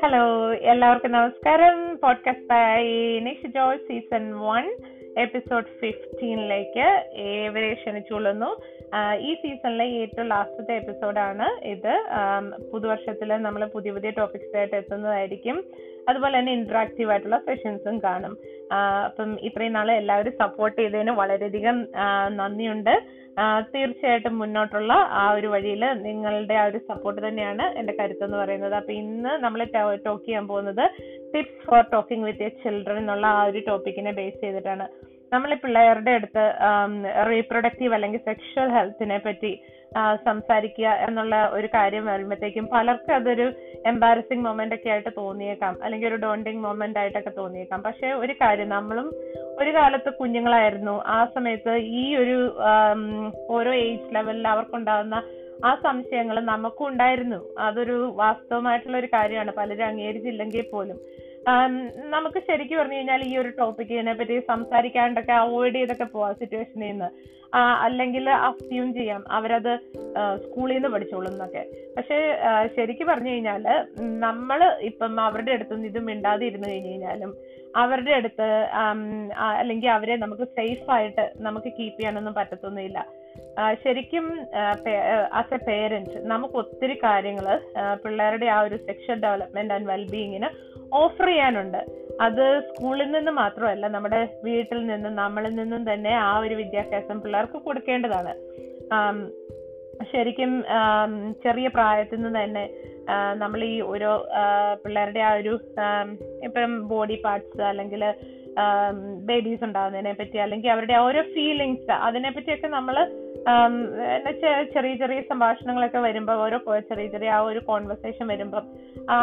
Hello എല്ലാവർക്കും നമസ്കാരം. Podcast by Next Joy season one episode ഫിഫ്റ്റീനിലേക്ക് ഏവരെ ക്ഷണിച്ചുകൊള്ളുന്നു. ഈ സീസണിലെ ഏറ്റവും ലാസ്റ്റത്തെ എപ്പിസോഡാണ് ഇത്. പുതുവർഷത്തിൽ നമ്മൾ പുതിയ പുതിയ ടോപ്പിക്സ് ആയിട്ട് എത്തുന്നതായിരിക്കും. അതുപോലെ തന്നെ ഇന്ററാക്റ്റീവ് ആയിട്ടുള്ള സെഷൻസും കാണും. അപ്പം ഇത്രയും നാളെ എല്ലാവരും സപ്പോർട്ട് ചെയ്തതിന് വളരെയധികം നന്ദിയുണ്ട്. തീർച്ചയായിട്ടും മുന്നോട്ടുള്ള ആ ഒരു വഴിയിൽ നിങ്ങളുടെ ആ ഒരു സപ്പോർട്ട് തന്നെയാണ് എന്റെ കരുത്തെന്ന് പറയുന്നത്. അപ്പൊ ഇന്ന് നമ്മൾ ടോക്ക് ചെയ്യാൻ പോകുന്നത് tips for talking with a children എന്നുള്ള ആ ഒരു ടോപ്പിക്കിനെ ബേസ് ചെയ്തിട്ടാണ്. നമ്മൾ പിള്ളേരുടെ അടുത്ത് റീപ്രൊഡക്റ്റീവ് അല്ലെങ്കിൽ സെക്ഷൽ ഹെൽത്തിനെ പറ്റി സംസാരിക്കുക എന്നുള്ള ഒരു കാര്യം വരുമ്പോഴത്തേക്കും പലർക്കും അതൊരു എംബാരസിങ് മൊമെന്റ് ഒക്കെ ആയിട്ട് തോന്നിയേക്കാം. അല്ലെങ്കിൽ ഒരു ഡോണ്ടിങ് മൊമെന്റ് ആയിട്ടൊക്കെ തോന്നിയേക്കാം. പക്ഷെ ഒരു കാര്യം നമ്മളും ഒരു കാലത്ത് കുഞ്ഞുങ്ങളായിരുന്നു. ആ സമയത്ത് ഈ ഒരു ഓരോ ഏജ് ലെവലിൽ അവർക്കുണ്ടാകുന്ന ആ സംശയങ്ങൾ നമുക്കും ഉണ്ടായിരുന്നു. അതൊരു വാസ്തവമായിട്ടുള്ള ഒരു കാര്യമാണ്. പലരും അംഗീകരിച്ചില്ലെങ്കിൽ പോലും. നമുക്ക് ശരിക്കും പറഞ്ഞു കഴിഞ്ഞാൽ ഈ ഒരു ടോപ്പിക്കിനെ പറ്റി സംസാരിക്കാണ്ടൊക്കെ അവോയ്ഡ് ചെയ്തൊക്കെ പോവാം സിറ്റുവേഷനിൽ നിന്ന് അല്ലെങ്കിൽ അസ്യൂം ചെയ്യാം അവരത് സ്കൂളിൽ നിന്ന് പഠിച്ചോളും എന്നൊക്കെ പക്ഷെ ശരിക്കും പറഞ്ഞു കഴിഞ്ഞാൽ നമ്മൾ ഇപ്പം അവരുടെ അടുത്തുനിന്ന് ഇത് മിണ്ടാതെ ഇരുന്ന് കഴിഞ്ഞു കഴിഞ്ഞാലും അവരുടെ അടുത്ത് അല്ലെങ്കിൽ അവരെ നമുക്ക് സേഫ് ആയിട്ട് നമുക്ക് കീപ്പ് ചെയ്യാനൊന്നും പറ്റത്തൊന്നുമില്ല. ശരിക്കും ആസ് എ പേരന്റ് നമുക്ക് ഒത്തിരി കാര്യങ്ങൾ പിള്ളേരുടെ ആ ഒരു സെക്ഷൽ ഡെവലപ്മെന്റ് ആൻഡ് വെൽബീയിങ്ങിന് ഓഫർ ചെയ്യാനുണ്ട്. അത് സ്കൂളിൽ നിന്ന് മാത്രമല്ല നമ്മുടെ വീട്ടിൽ നിന്നും നമ്മളിൽ നിന്നും തന്നെ ആ ഒരു വിദ്യാഭ്യാസം പിള്ളേർക്ക് കൊടുക്കേണ്ടതാണ്. ശരിക്കും ചെറിയ പ്രായത്തിൽ നിന്ന് തന്നെ നമ്മൾ ഈ ഓരോ പിള്ളേരുടെ ആ ഒരു ഇപ്പം ബോഡി പാർട്സ് അല്ലെങ്കിൽ ബേബീസ് ഉണ്ടാകുന്നതിനെ പറ്റി അല്ലെങ്കിൽ അവരുടെ ഓരോ ഫീലിങ്സ് അതിനെ പറ്റിയൊക്കെ നമ്മൾ ചെറിയ ചെറിയ സംഭാഷണങ്ങളൊക്കെ വരുമ്പോൾ ഓരോ ചെറിയ ചെറിയ ആ ഒരു കോൺവെർസേഷൻ വരുമ്പോൾ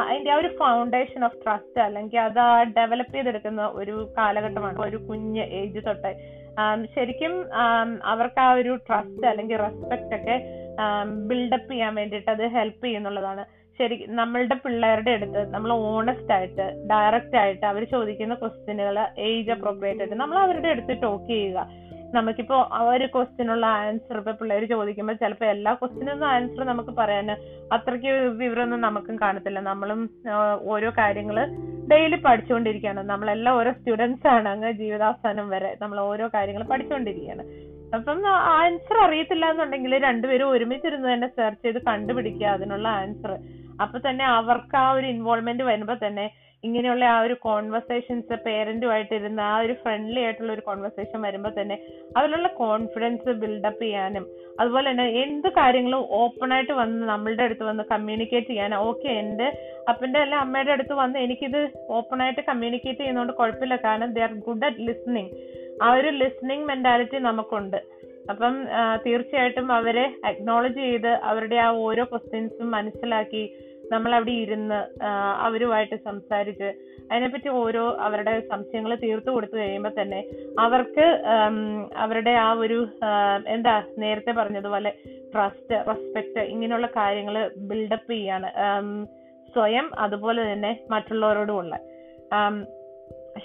അതിന്റെ ആ ഒരു ഫൗണ്ടേഷൻ ഓഫ് ട്രസ്റ്റ് അല്ലെങ്കിൽ അത് ഡെവലപ്പ് ചെയ്തെടുക്കുന്ന ഒരു കാലഘട്ടമാണ്. ഒരു കുഞ്ഞ് ഏജ് തൊട്ട് ശരിക്കും അവർക്ക് ആ ഒരു ട്രസ്റ്റ് അല്ലെങ്കിൽ റെസ്പെക്ട് ഒക്കെ ബിൽഡപ്പ് ചെയ്യാൻ വേണ്ടിയിട്ട് അത് ഹെൽപ്പ് ചെയ്യുന്നുള്ളതാണ്. ശരി നമ്മളുടെ പിള്ളേരുടെ അടുത്ത് നമ്മൾ ഓണസ്റ്റ് ആയിട്ട് ഡയറക്റ്റ് ആയിട്ട് അവർ ചോദിക്കുന്ന ക്വസ്റ്റ്യനുകൾ ഏജ് അപ്രോപ്രിയേറ്റ് ആയിട്ട് നമ്മൾ അവരുടെ അടുത്ത് ടോക്ക് ചെയ്യുക. നമുക്കിപ്പോ ഒരു ക്വസ്റ്റിനുള്ള ആൻസർ ഇപ്പൊ പിള്ളേർ ചോദിക്കുമ്പോൾ ചിലപ്പോൾ എല്ലാ ക്വസ്റ്റിനൊന്നും ആൻസർ നമുക്ക് പറയാൻ അത്രയ്ക്ക് വിവരമൊന്നും നമുക്കും കാണത്തില്ല. നമ്മളും ഓരോ കാര്യങ്ങൾ ഡെയിലി പഠിച്ചുകൊണ്ടിരിക്കുകയാണ്. നമ്മളെല്ലാം ഓരോ സ്റ്റുഡൻസ് ആണ് അങ്ങ് ജീവിതാവസാനം വരെ. നമ്മൾ ഓരോ കാര്യങ്ങൾ പഠിച്ചുകൊണ്ടിരിക്കുകയാണ്. അപ്പം ആൻസർ അറിയത്തില്ല എന്നുണ്ടെങ്കിൽ രണ്ടുപേരും ഒരുമിച്ചിരുന്ന് തന്നെ സെർച്ച് ചെയ്ത് കണ്ടുപിടിക്കുക അതിനുള്ള ആൻസർ അപ്പൊ തന്നെ അവർക്ക് ആ ഒരു ഇൻവോൾവ്മെന്റ് വരുമ്പോ തന്നെ ഇങ്ങനെയുള്ള ആ ഒരു കോൺവെർസേഷൻസ് പേരന്റുമായിട്ട് ഇരുന്ന് ആ ഒരു ഫ്രണ്ട്ലി ആയിട്ടുള്ള ഒരു കോൺവെർസേഷൻ വരുമ്പോൾ തന്നെ അവരിലുള്ള കോൺഫിഡൻസ് ബിൽഡപ്പ് ചെയ്യാനും അതുപോലെ തന്നെ എന്ത് കാര്യങ്ങളും ഓപ്പൺ ആയിട്ട് വന്ന് നമ്മളുടെ അടുത്ത് വന്ന് കമ്മ്യൂണിക്കേറ്റ് ചെയ്യാൻ ഓക്കെ എന്റെ അപ്പന്റെ അല്ല അമ്മയുടെ അടുത്ത് വന്ന് എനിക്കിത് ഓപ്പൺ ആയിട്ട് കമ്മ്യൂണിക്കേറ്റ് ചെയ്യുന്നതുകൊണ്ട് കുഴപ്പമില്ല കാരണം they are good at listening ആ ഒരു ലിസ്ണിങ് മെന്റാലിറ്റി നമുക്കുണ്ട്. അപ്പം തീർച്ചയായിട്ടും അവരെ അക്നോളജ് ചെയ്ത് അവരുടെ ആ ഓരോ ക്വസ്റ്റ്യൻസും മനസ്സിലാക്കി നമ്മൾ അവിടെ ഇരുന്ന് അവരുമായിട്ട് സംസാരിച്ച് അതിനെപ്പറ്റി ഓരോ അവരുടെ സംശയങ്ങൾ തീർത്തു കൊടുത്തു കഴിയുമ്പോൾ തന്നെ അവർക്ക് അവരുടെ ആ ഒരു എന്താ നേരത്തെ പറഞ്ഞതുപോലെ ട്രസ്റ്റ് റെസ്പെക്ട് ഇങ്ങനെയുള്ള കാര്യങ്ങൾ ബിൽഡപ്പ് ചെയ്യാണ്. സ്വയം അതുപോലെ തന്നെ മറ്റുള്ളവരോടുമുള്ള.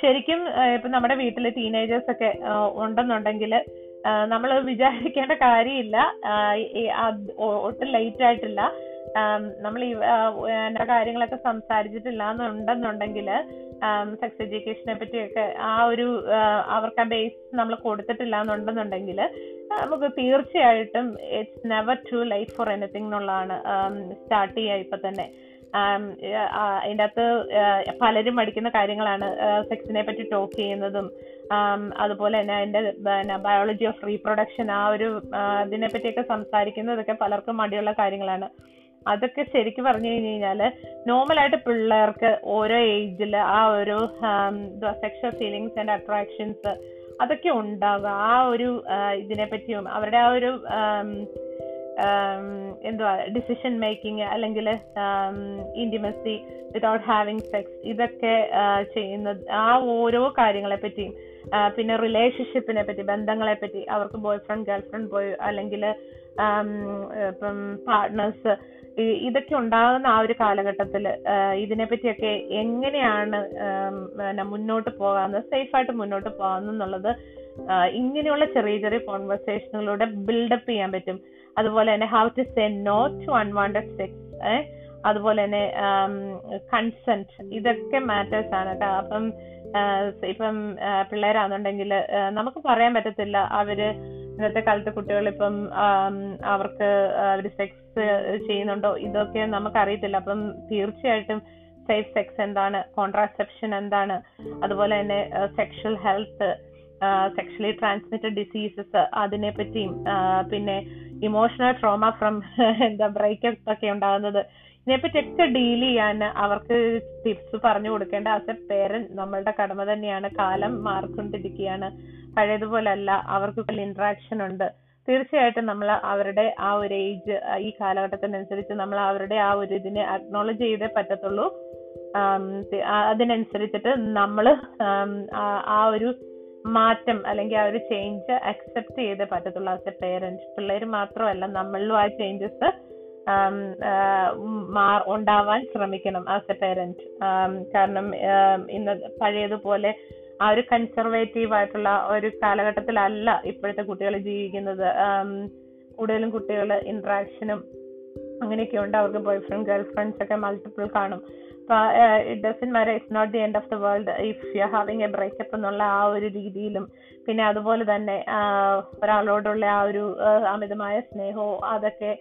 ശരിക്കും ഇപ്പൊ നമ്മുടെ വീട്ടിൽ ടീനേജേഴ്സ് ഒക്കെ ഉണ്ടെന്നുണ്ടെങ്കിൽ നമ്മൾ വിചാരിക്കേണ്ട കാര്യമില്ല. ഒട്ടും ലേറ്റ് ആയിട്ടില്ല. നമ്മൾ എന്റെ കാര്യങ്ങളൊക്കെ സംസാരിച്ചിട്ടില്ല എന്നുണ്ടെന്നുണ്ടെങ്കിൽ സെക്സ് എഡ്യൂക്കേഷനെ പറ്റിയൊക്കെ ആ ഒരു അവർക്ക് ആ ബേസ് നമ്മൾ കൊടുത്തിട്ടില്ല എന്നുണ്ടെന്നുണ്ടെങ്കിൽ നമുക്ക് തീർച്ചയായിട്ടും it's never too late for anything എന്നുള്ളതാണ് സ്റ്റാർട്ട് ചെയ്യുക ഇപ്പൊ തന്നെ. അതിന്റെ അകത്ത് പലരും പഠിക്കുന്ന കാര്യങ്ങളാണ് സെക്സിനെ പറ്റി ടോക്ക് ചെയ്യുന്നതും അതുപോലെ തന്നെ അതിന്റെ ബയോളജി ഓഫ് റീപ്രൊഡക്ഷൻ ആ ഒരു ഇതിനെ പറ്റിയൊക്കെ സംസാരിക്കുന്നതൊക്കെ പലർക്കും മടിയുള്ള കാര്യങ്ങളാണ്. അതൊക്കെ ശരിക്കും പറഞ്ഞു കഴിഞ്ഞു കഴിഞ്ഞാൽ നോർമലായിട്ട് പിള്ളേർക്ക് ഓരോ ഏജിൽ ആ ഒരു സെക്ഷൽ ഫീലിങ്സ് ആൻഡ് അട്രാക്ഷൻസ് അതൊക്കെ ഉണ്ടാവുക. ആ ഒരു ഇതിനെ പറ്റിയും അവരുടെ ആ ഒരു എന്തുവാ ഡിസിഷൻ മേക്കിംഗ് അല്ലെങ്കിൽ ഇന്റിമസി വിതൗട്ട് ഹാവിങ് സെക്സ് ഇതൊക്കെ ചെയ്യുന്ന ആ ഓരോ കാര്യങ്ങളെ പറ്റിയും പിന്നെ റിലേഷൻഷിപ്പിനെ പറ്റി ബന്ധങ്ങളെ പറ്റി അവർക്ക് boy friend girl friend boy അല്ലെങ്കിൽ ഇപ്പം പാർട്ട്നേഴ്സ് ഇതൊക്കെ ഉണ്ടാകുന്ന ആ ഒരു കാലഘട്ടത്തിൽ ഇതിനെ പറ്റിയൊക്കെ എങ്ങനെയാണ് മുന്നോട്ട് പോകാവുന്നത് സേഫായിട്ട് മുന്നോട്ട് പോകാമെന്നുള്ളത് ഇങ്ങനെയുള്ള ചെറിയ ചെറിയ കോൺവെർസേഷനുകളിലൂടെ ബിൽഡപ്പ് ചെയ്യാൻ പറ്റും. അതുപോലെ തന്നെ how to say no to unwanted sex അതുപോലെ തന്നെ കൺസെന്റ് ഇതൊക്കെ മാറ്റേഴ്സ് ആണ് കേട്ടോ. അപ്പം ഇപ്പം പിള്ളേരാണെന്നുണ്ടെങ്കിൽ നമുക്ക് പറയാൻ പറ്റത്തില്ല. അവർ ഇന്നത്തെ കാലത്തെ കുട്ടികൾ ഇപ്പം അവർക്ക് അവർ സെക്സ് ചെയ്യുന്നുണ്ടോ? ഇതൊക്കെ നമുക്ക് അറിയത്തില്ല അപ്പം തീർച്ചയായിട്ടും സേഫ് സെക്സ് എന്താണ്? കോൺട്രാസെപ്ഷൻ എന്താണ്? അതുപോലെ തന്നെ sexual health sexually transmitted diseases അതിനെ പറ്റിയും പിന്നെ ഇമോഷണൽ ട്രോമ ഫ്രം എന്താ ബ്രേക്കപ്പ് ഒക്കെ ഉണ്ടാകുന്നത്. ഇതിനെപ്പറ്റിയൊക്കെ ഡീൽ ചെയ്യാൻ അവർക്ക് ടിപ്സ് പറഞ്ഞു കൊടുക്കേണ്ട ആസ് എ പേരന്റ് നമ്മളുടെ കടമ തന്നെയാണ്. കാലം മാറിക്കൊണ്ടിരിക്കുകയാണ്. പഴയതുപോലല്ല അവർക്ക് ഇന്ററാക്ഷൻ ഉണ്ട്. തീർച്ചയായിട്ടും നമ്മൾ അവരുടെ ആ ഒരു ഏജ് ഈ കാലഘട്ടത്തിനനുസരിച്ച് നമ്മൾ അവരുടെ ആ ഒരു ഇതിനെ അക്നോളജ് ചെയ്തേ പറ്റത്തുള്ളൂ. അതിനനുസരിച്ചിട്ട് നമ്മൾ ആ ഒരു മാറ്റം അല്ലെങ്കിൽ ആ ഒരു ചേഞ്ച് അക്സെപ്റ്റ് ചെയ്തേ പറ്റത്തുള്ളൂ ആസ് എ പേരൻസ് പിള്ളേർ മാത്രമല്ല നമ്മളിലും ആ ചേഞ്ചസ് ഉണ്ടാവാൻ ശ്രമിക്കണം ആസ് എ പേരന്റ് കാരണം ഇന്ന് പഴയതുപോലെ ആ ഒരു കൺസർവേറ്റീവ് ആയിട്ടുള്ള ഒരു കാലഘട്ടത്തിലല്ല ഇപ്പോഴത്തെ കുട്ടികൾ ജീവിക്കുന്നത്. കൂടുതലും കുട്ടികൾ ഇന്ററാക്ഷനും അങ്ങനെയൊക്കെ ഉണ്ട്. അവർക്ക് ബോയ് ഫ്രണ്ട് ഗേൾ ഫ്രണ്ട്സ് ഒക്കെ മൾട്ടിപ്പിൾ കാണും. It doesn't matter it's not the end of the world if you having a breakup എന്നുള്ള ആ ഒരു രീതിയിലും പിന്നെ അതുപോലെ തന്നെ ഒരാളോടുള്ള ആ ഒരു അമിതമായ സ്നേഹവും അതൊക്കെ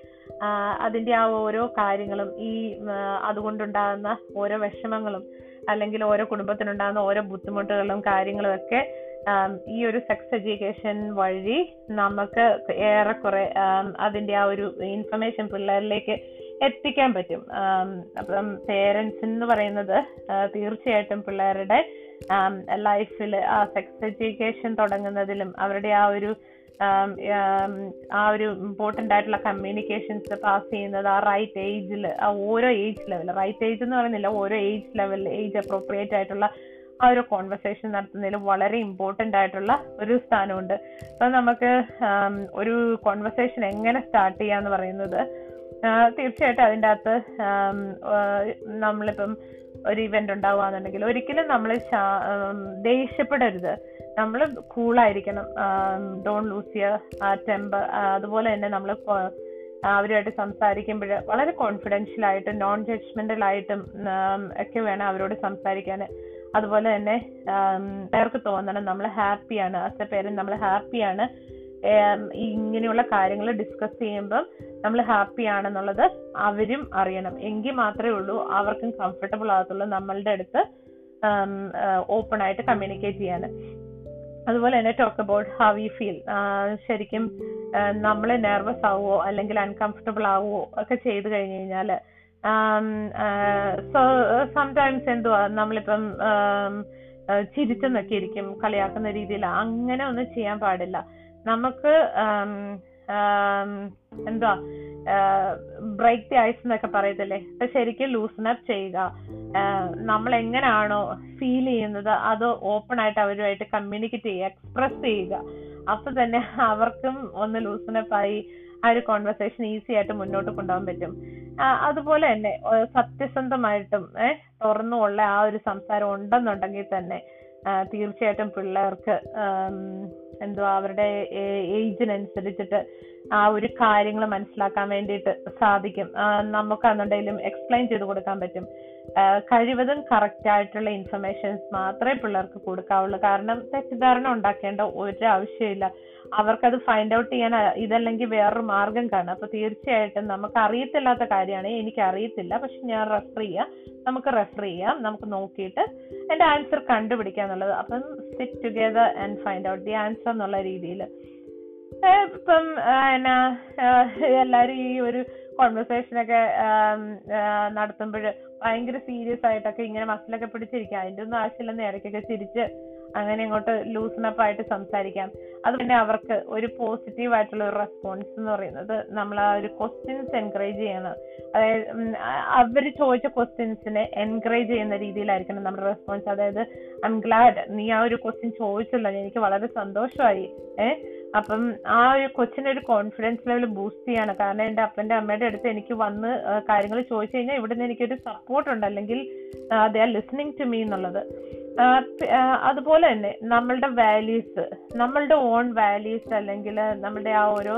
അതിന്റെ ആ ഓരോ കാര്യങ്ങളും ഈ അതുകൊണ്ടുണ്ടാകുന്ന ഓരോ വിഷമങ്ങളും അല്ലെങ്കിൽ ഓരോ കുടുംബത്തിനുണ്ടാകുന്ന ഓരോ ബുദ്ധിമുട്ടുകളും കാര്യങ്ങളും ഒക്കെ ഈ ഒരു സെക്സ് എഡ്യൂക്കേഷൻ വഴി നമുക്ക് ഏറെക്കുറെ അതിന്റെ ആ ഒരു ഇൻഫർമേഷൻ പിള്ളേരിലേക്ക് എത്തിക്കാൻ പറ്റും. അപ്പം പേരൻസ് എന്ന് പറയുന്നത് തീർച്ചയായിട്ടും പിള്ളേരുടെ ലൈഫിൽ ആ സെക്സ് എഡ്യൂക്കേഷൻ തുടങ്ങുന്നതിലും അവരുടെ ആ ഒരു ആം, ഒരു ഇമ്പോർട്ടന്റ് ആയിട്ടുള്ള കമ്മ്യൂണിക്കേഷൻസ് പാസ് ചെയ്യുന്നത് ആ റൈറ്റ് ഏജിൽ ആ ഓരോ ഏജ് ലെവൽ റൈറ്റ് ഏജ് എന്ന് പറയുന്നില്ല ഓരോ ഏജ് ലെവൽ ഏജ് അപ്രോപ്രിയേറ്റ് ആയിട്ടുള്ള ആ ഒരു കോൺവെർസേഷൻ നടത്തുന്നതിൽ വളരെ ഇമ്പോർട്ടന്റ് ആയിട്ടുള്ള ഒരു സ്ഥാനമുണ്ട്. അപ്പം നമുക്ക് ഒരു കോൺവെർസേഷൻ എങ്ങനെ സ്റ്റാർട്ട് ചെയ്യാന്ന് പറയുന്നത് തീർച്ചയായിട്ടും അതിന്റെ അകത്ത് നമ്മളിപ്പം ഒരു ഇവന്റ് ഉണ്ടാവുകയാണെന്നുണ്ടെങ്കിൽ ഒരിക്കലും നമ്മൾ ദേഷ്യപ്പെടരുത്. നമ്മൾ കൂളായിരിക്കണം. ഡോൺ ലൂസ് യർ ആ ടെമ്പർ അതുപോലെ തന്നെ നമ്മൾ അവരുമായിട്ട് സംസാരിക്കുമ്പോൾ വളരെ കോൺഫിഡൻഷ്യൽ ആയിട്ടും നോൺ ജഡ്ജ്മെന്റൽ ആയിട്ടും ഒക്കെ വേണം അവരോട് സംസാരിക്കാൻ. അതുപോലെ തന്നെ പേർക്ക് തോന്നണം. നമ്മൾ ഹാപ്പിയാണ് ആസ് എ നമ്മൾ ഹാപ്പിയാണ് ഇങ്ങനെയുള്ള കാര്യങ്ങൾ ഡിസ്കസ് ചെയ്യുമ്പം നമ്മൾ ഹാപ്പി ആണെന്നുള്ളത് അവരും അറിയണം. എങ്കിൽ മാത്രമേ ഉള്ളൂ അവർക്കും കംഫർട്ടബിൾ ആകത്തുള്ളൂ നമ്മളുടെ അടുത്ത് ഓപ്പൺ ആയിട്ട് കമ്മ്യൂണിക്കേറ്റ് ചെയ്യാൻ. അതുപോലെ തന്നെ talk about how you feel ശരിക്കും നമ്മൾ നെർവസ് ആവുമോ അല്ലെങ്കിൽ അൺകംഫർട്ടബിൾ ആവുമോ ഒക്കെ ചെയ്തു കഴിഞ്ഞു കഴിഞ്ഞാൽ സോ സംടൈംസ് എന്തുവാ നമ്മളിപ്പം ചിരിച്ചെന്നൊക്കെ ഇരിക്കും കളിയാക്കുന്ന രീതിയിൽ. അങ്ങനെ ഒന്നും ചെയ്യാൻ പാടില്ല. നമുക്ക് എന്താ ബ്രേക്ക് ദി ഐസ് എന്നൊക്കെ പറയത്തില്ലേ? അപ്പൊ ശരിക്കും ലൂസൺ അപ്പ് ചെയ്യുക. നമ്മൾ എങ്ങനെയാണോ ഫീൽ ചെയ്യുന്നത് അത് ഓപ്പൺ ആയിട്ട് അവരുമായിട്ട് കമ്മ്യൂണിക്കേറ്റ് ചെയ്യുക എക്സ്പ്രസ് ചെയ്യുക. അപ്പൊ തന്നെ അവർക്കും ഒന്ന് ലൂസൺ അപ്പ് ആയി ആ ഒരു കോൺവെർസേഷൻ ഈസി ആയിട്ട് മുന്നോട്ട് കൊണ്ടുപോകാൻ പറ്റും. അതുപോലെ തന്നെ സത്യസന്ധമായിട്ടും ഏഹ് തുറന്നുമുള്ള ആ ഒരു സംസാരം ഉണ്ടെന്നുണ്ടെങ്കിൽ തന്നെ തീർച്ചയായിട്ടും പിള്ളേർക്ക് എന്തോ അവരുടെ ഏജിനനുസരിച്ചിട്ട് ആ ഒരു കാര്യങ്ങൾ മനസ്സിലാക്കാൻ വേണ്ടിയിട്ട് സാധിക്കും. നമുക്ക് നമുക്കാണെന്നുണ്ടെങ്കിലും എക്സ്പ്ലെയിൻ ചെയ്ത് കൊടുക്കാൻ പറ്റും. കഴിവതും കറക്റ്റ് ആയിട്ടുള്ള ഇൻഫർമേഷൻസ് മാത്രമേ പിള്ളേർക്ക് കൊടുക്കാവുള്ളൂ. കാരണം തെറ്റിദ്ധാരണ ഉണ്ടാക്കേണ്ട ഒരു ആവശ്യമില്ല. അവർക്കത് ഫൈൻഡ് ഔട്ട് ചെയ്യാൻ ഇതല്ലെങ്കിൽ വേറൊരു മാർഗം കാണും അപ്പൊ തീർച്ചയായിട്ടും നമുക്ക് അറിയത്തില്ലാത്ത കാര്യമാണ്. എനിക്ക് അറിയത്തില്ല പക്ഷെ ഞാൻ റെഫർ ചെയ്യാം. നമുക്ക് റെഫർ ചെയ്യാം. നമുക്ക് നോക്കിയിട്ട് എന്റെ ആൻസർ കണ്ടുപിടിക്കാന്നുള്ളത് അപ്പം sit together and find out the answer എന്നുള്ള രീതിയിൽ. ഇപ്പം എന്നാ എല്ലാരും ഈ ഒരു കോൺവെർസേഷനൊക്കെ നടത്തുമ്പോൾ ഭയങ്കര സീരിയസ് ആയിട്ടൊക്കെ ഇങ്ങനെ മസിലൊക്കെ പിടിച്ചിരിക്കുക അതിന്റെ ഒന്നും ആവശ്യമില്ലെന്ന് ഇടയ്ക്കൊക്കെ ചിരിച്ച് അങ്ങനെ ഇങ്ങോട്ട് ലൂസണപ്പ് ആയിട്ട് സംസാരിക്കാം. അത് പിന്നെ അവർക്ക് ഒരു പോസിറ്റീവ് ആയിട്ടുള്ള ഒരു റെസ്പോൺസ് എന്ന് പറയുന്നത് നമ്മൾ ആ ഒരു ക്വസ്റ്റ്യൻസ് എൻകറേജ് ചെയ്യണം. അതായത് അവർ ചോദിച്ച ക്വസ്റ്റ്യൻസിനെ എൻകറേജ് ചെയ്യുന്ന രീതിയിലായിരിക്കണം നമ്മുടെ റെസ്പോൺസ് അതായത് ഐ എം ഗ്ലാഡ് നീ ആ ഒരു ക്വസ്റ്റ്യൻ ചോദിച്ചല്ലോ എനിക്ക് വളരെ സന്തോഷമായി. ഏഹ് അപ്പം ആ ഒരു കൊച്ചിന്റെ ഒരു കോൺഫിഡൻസ് ലെവൽ ബൂസ്റ്റ് ചെയ്യാണ്. കാരണം എന്റെ അപ്പന്റെ അമ്മയുടെ അടുത്ത് എനിക്ക് വന്ന് കാര്യങ്ങൾ ചോദിച്ചു കഴിഞ്ഞാൽ ഇവിടുന്ന് എനിക്കൊരു സപ്പോർട്ട് ഉണ്ട്. അല്ലെങ്കിൽ they are listening to me എന്നുള്ളത്. അതുപോലെ തന്നെ നമ്മളുടെ വാല്യൂസ് നമ്മളുടെ ഓൺ വാല്യൂസ് അല്ലെങ്കിൽ നമ്മുടെ ആ ഓരോ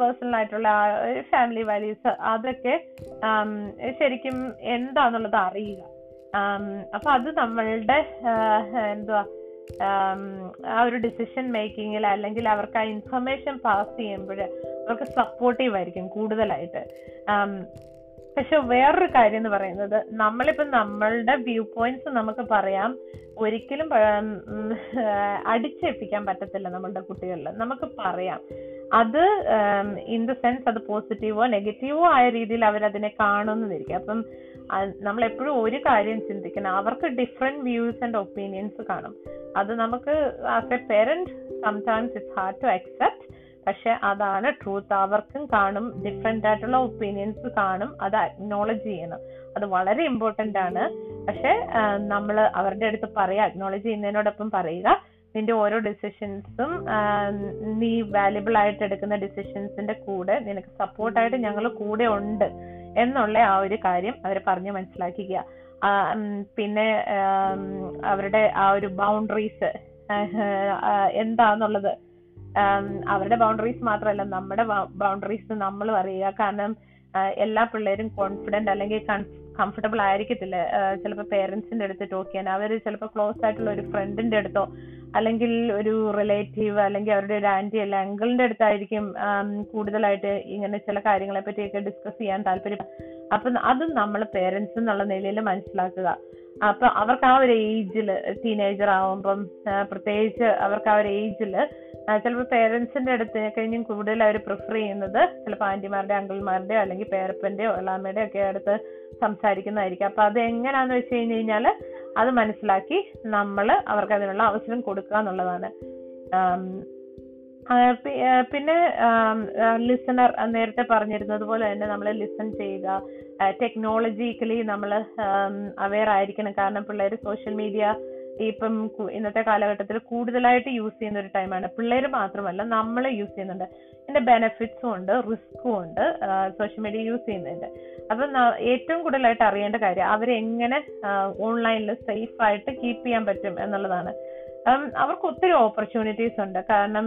പേഴ്സണൽ ആയിട്ടുള്ള ആ ഒരു ഫാമിലി വാല്യൂസ് അതൊക്കെ ശരിക്കും എന്താന്നുള്ളത് അറിയുക. അപ്പൊ അത് നമ്മളുടെ എന്തുവാ ആ ഒരു ഡിസിഷൻ മേക്കിങ്ങിൽ അല്ലെങ്കിൽ അവർക്ക് ആ ഇൻഫർമേഷൻ പാസ് ചെയ്യുമ്പോൾ അവർക്ക് സപ്പോർട്ടീവ് ആയിരിക്കും കൂടുതലായിട്ട്. പക്ഷെ വേറൊരു കാര്യം എന്ന് പറയുന്നത് നമ്മളിപ്പോ നമ്മളുടെ വ്യൂ പോയിന്റ്സ് നമുക്ക് പറയാം. ഒരിക്കലും അടിച്ചേൽപ്പിക്കാൻ പറ്റത്തില്ല നമ്മളുടെ കുട്ടികളിൽ. നമുക്ക് പറയാം. അത് ഇൻ ദ സെൻസ് അത് പോസിറ്റീവോ നെഗറ്റീവോ ആയ രീതിയിൽ അവരതിനെ കാണുന്നതായിരിക്കും അപ്പം നമ്മൾ എപ്പോഴും ഒരു കാര്യം ചിന്തിക്കണം. അവർക്ക് ഡിഫറെന്റ് വ്യൂസ് ആൻഡ് ഒപ്പീനിയൻസ് കാണും. അത് നമുക്ക് as a parent sometimes it's hard to accept പക്ഷെ അതാണ് ട്രൂത്ത് അവർക്കും കാണും ഡിഫറെന്റ് ആയിട്ടുള്ള ഒപ്പീനിയൻസ് കാണും. അത് അക്നോളജ് ചെയ്യണം. അത് വളരെ ഇമ്പോർട്ടന്റ് ആണ്. പക്ഷെ നമ്മൾ അവരുടെ അടുത്ത് പറയുക അക്നോളജ് ചെയ്യുന്നതിനോടൊപ്പം പറയുക നിന്റെ ഓരോ ഡിസിഷൻസും നീ വാല്യുബിൾ ആയിട്ട് എടുക്കുന്ന ഡിസിഷൻസിന്റെ കൂടെ നിനക്ക് സപ്പോർട്ടായിട്ട് ഞങ്ങൾ കൂടെ ഉണ്ട് എന്നുള്ള ആ ഒരു കാര്യം അവർ പറഞ്ഞ് മനസ്സിലാക്കിക്കുക. പിന്നെ അവരുടെ ആ ഒരു ബൗണ്ടറീസ് എന്താന്നുള്ളത് അവരുടെ ബൗണ്ടറീസ് മാത്രമല്ല നമ്മുടെ ബൗണ്ടറീസ് നമ്മൾ അറിയുക. കാരണം എല്ലാ പിള്ളേരും കോൺഫിഡന്റ് അല്ലെങ്കിൽ കംഫർട്ടബിൾ ആയിരിക്കത്തില്ല. ചിലപ്പോൾ പേരൻസിന്റെ അടുത്ത് ടോക്ക് ചെയ്യാൻ. അവർ ചിലപ്പോൾ ക്ലോസ് ആയിട്ടുള്ള ഒരു ഫ്രണ്ടിന്റെ അടുത്തോ അല്ലെങ്കിൽ ഒരു റിലേറ്റീവ് അല്ലെങ്കിൽ അവരുടെ ഒരു ആന്റി അല്ല അങ്കിളിന്റെ അടുത്തായിരിക്കും കൂടുതലായിട്ട് ഇങ്ങനെ ചില കാര്യങ്ങളെ പറ്റിയൊക്കെ ഡിസ്കസ് ചെയ്യാൻ താല്പര്യം. അപ്പൊ അത് നമ്മൾ പേരൻസ് എന്നുള്ള നിലയിൽ മനസ്സിലാക്കുക. അപ്പൊ അവർക്ക് ആ ഒരു ഏജിൽ ടീനേജർ ആവുമ്പം പ്രത്യേകിച്ച് അവർക്ക് ആ ഒരു ഏജിൽ ചിലപ്പോൾ പേരൻസിന്റെ അടുത്ത് കഴിഞ്ഞും കൂടുതൽ അവർ പ്രിഫർ ചെയ്യുന്നത് ചിലപ്പോൾ ആന്റിമാരുടെ അങ്കിൾമാരുടെയോ അല്ലെങ്കിൽ പേരപ്പന്റെയോ എല്ലാമ്മയുടെയോ ഒക്കെ അടുത്ത് സംസാരിക്കുന്നതായിരിക്കും. അപ്പൊ അത് എങ്ങനെയാന്ന് വെച്ച് കഴിഞ്ഞു കഴിഞ്ഞാൽ അത് മനസ്സിലാക്കി നമ്മൾ അവർക്ക് അതിനുള്ള അവസരം കൊടുക്കുക എന്നുള്ളതാണ്. പിന്നെ ലിസണർ നേരത്തെ പറഞ്ഞിരുന്നത് പോലെ തന്നെ നമ്മൾ ലിസൺ ചെയ്യുക. ടെക്നോളജിക്കലി നമ്മൾ അവെയർ ആയിരിക്കണം. കാരണം പിള്ളേർ സോഷ്യൽ മീഡിയ ഇപ്പം ഇന്നത്തെ കാലഘട്ടത്തിൽ കൂടുതലായിട്ട് യൂസ് ചെയ്യുന്ന ഒരു ടൈമാണ് പിള്ളേർ മാത്രമല്ല നമ്മൾ യൂസ് ചെയ്യുന്നുണ്ട്. ഇതിന്റെ ബെനഫിറ്റ്സും ഉണ്ട് റിസ്ക്കും ഉണ്ട് സോഷ്യൽ മീഡിയ യൂസ് ചെയ്യുന്നുണ്ട്. അപ്പൊ ഏറ്റവും കൂടുതലായിട്ട് അറിയേണ്ട കാര്യം അവരെങ്ങനെ ഓൺലൈനിൽ സേഫ് ആയിട്ട് കീപ്പ് ചെയ്യാൻ പറ്റും എന്നുള്ളതാണ്. അവർക്ക് ഒത്തിരി ഓപ്പർച്യൂണിറ്റീസ് ഉണ്ട്. കാരണം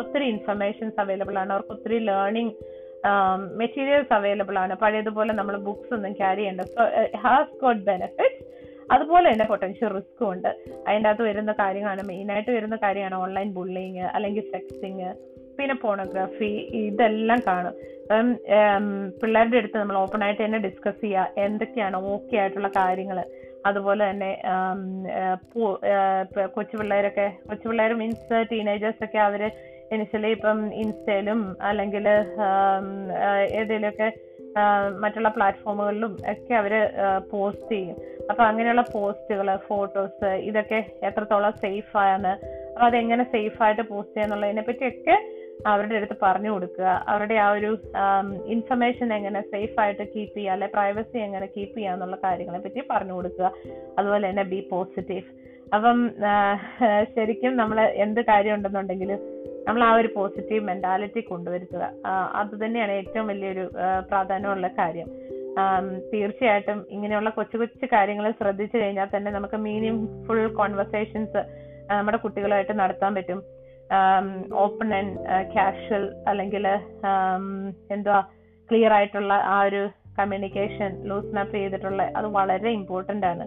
ഒത്തിരി ഇൻഫർമേഷൻസ് അവൈലബിൾ ആണ്. അവർക്ക് ഒത്തിരി ലേണിംഗ് മെറ്റീരിയൽസ് അവൈലബിൾ ആണ്. പഴയതുപോലെ നമ്മൾ ബുക്സ് ഒന്നും ക്യാരി ചെയ്യേണ്ട. സോ ഹാസ് ഗോട്ട് ബെനിഫിറ്റ്സ് അതുപോലെ തന്നെ പൊട്ടൻഷ്യൽ റിസ്ക്കും ഉണ്ട്. അതിന്റെ അകത്ത് വരുന്ന കാര്യമാണ് മെയിനായിട്ട് വരുന്ന കാര്യമാണ് ഓൺലൈൻ ബുള്ളിങ് അല്ലെങ്കിൽ സെക്സിങ് പിന്നെ പോണോഗ്രാഫി ഇതെല്ലാം കാണും. അപ്പം പിള്ളേരുടെ അടുത്ത് നമ്മൾ ഓപ്പൺ ആയിട്ട് തന്നെ ഡിസ്കസ് ചെയ്യുക എന്തൊക്കെയാണ് ഓക്കെ ആയിട്ടുള്ള കാര്യങ്ങൾ അതുപോലെ തന്നെ കൊച്ചു പിള്ളേരൊക്കെ കൊച്ചു പിള്ളേർ മീൻസ് ടീനേജേഴ്സ് ഒക്കെ അവർ ഇനിഷ്യലി ഇപ്പം ഇൻസ്റ്റയിലും അല്ലെങ്കിൽ ഏതെങ്കിലുമൊക്കെ മറ്റുള്ള പ്ലാറ്റ്ഫോമുകളിലും ഒക്കെ അവർ പോസ്റ്റ് ചെയ്യും. അപ്പൊ അങ്ങനെയുള്ള പോസ്റ്റുകൾ ഫോട്ടോസ് ഇതൊക്കെ എത്രത്തോളം സേഫ് ആണ് അപ്പൊ അതെങ്ങനെ സേഫ് ആയിട്ട് പോസ്റ്റ് ചെയ്യാന്നുള്ളതിനെ പറ്റിയൊക്കെ അവരുടെ അടുത്ത് പറഞ്ഞു കൊടുക്കുക. അവരുടെ ആ ഒരു ഇൻഫർമേഷൻ എങ്ങനെ സേഫ് ആയിട്ട് കീപ്പ് ചെയ്യുക അല്ലെ പ്രൈവസി എങ്ങനെ കീപ്പ് ചെയ്യുക എന്നുള്ള കാര്യങ്ങളെ പറ്റി പറഞ്ഞു കൊടുക്കുക. അതുപോലെ തന്നെ ബി പോസിറ്റീവ് അപ്പം ശരിക്കും നമ്മൾ എന്ത് കാര്യം ഉണ്ടെന്നുണ്ടെങ്കിലും നമ്മൾ ആ ഒരു പോസിറ്റീവ് മെന്റാലിറ്റി കൊണ്ടുവരുത്തുക. അത് തന്നെയാണ് ഏറ്റവും വലിയൊരു പ്രാധാന്യമുള്ള കാര്യം. തീർച്ചയായിട്ടും ഇങ്ങനെയുള്ള കൊച്ചു കൊച്ചു കാര്യങ്ങൾ ശ്രദ്ധിച്ചു കഴിഞ്ഞാൽ തന്നെ നമുക്ക് മീനിങ് ഫുൾ കോൺവെർസേഷൻസ് നമ്മുടെ കുട്ടികളായിട്ട് നടത്താൻ പറ്റും. ഓപ്പൺ ആൻഡ് കാഷ്വൽ അല്ലെങ്കിൽ എന്തുവാ ക്ലിയർ ആയിട്ടുള്ള ആ ഒരു കമ്മ്യൂണിക്കേഷൻ ലൂസൺ അപ്പ് ചെയ്തിട്ടുള്ള അത് വളരെ ഇമ്പോർട്ടന്റ് ആണ്.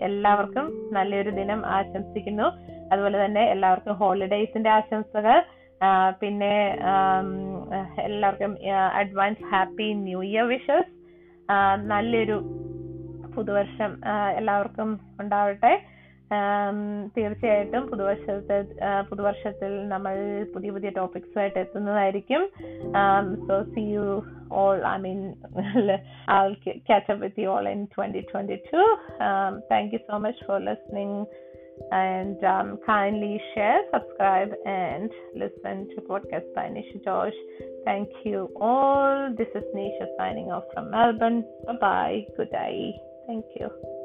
എല്ലാവർക്കും നല്ലൊരു ദിനം ആശംസിക്കുന്നു. അതുപോലെ തന്നെ എല്ലാവർക്കും ഹോളിഡേയ്സിന്റെ ആശംസകൾ. പിന്നെ എല്ലാവർക്കും advance happy new year wishes നല്ലൊരു പുതുവർഷം എല്ലാവർക്കും ഉണ്ടാവട്ടെ. തീർച്ചയായിട്ടും പുതുവർഷത്തെ പുതുവർഷത്തിൽ നമ്മൾ പുതിയ പുതിയ ടോപ്പിക്സുമായിട്ട് എത്തുന്നതായിരിക്കും. So see you all I mean i'll up up with you all in 2022 um, thank you so much for listening. And um, kindly share subscribe and listen to podcast by nisha josh. Thank you all. This is nisha signing off from melbourne. Bye bye good day. Thank you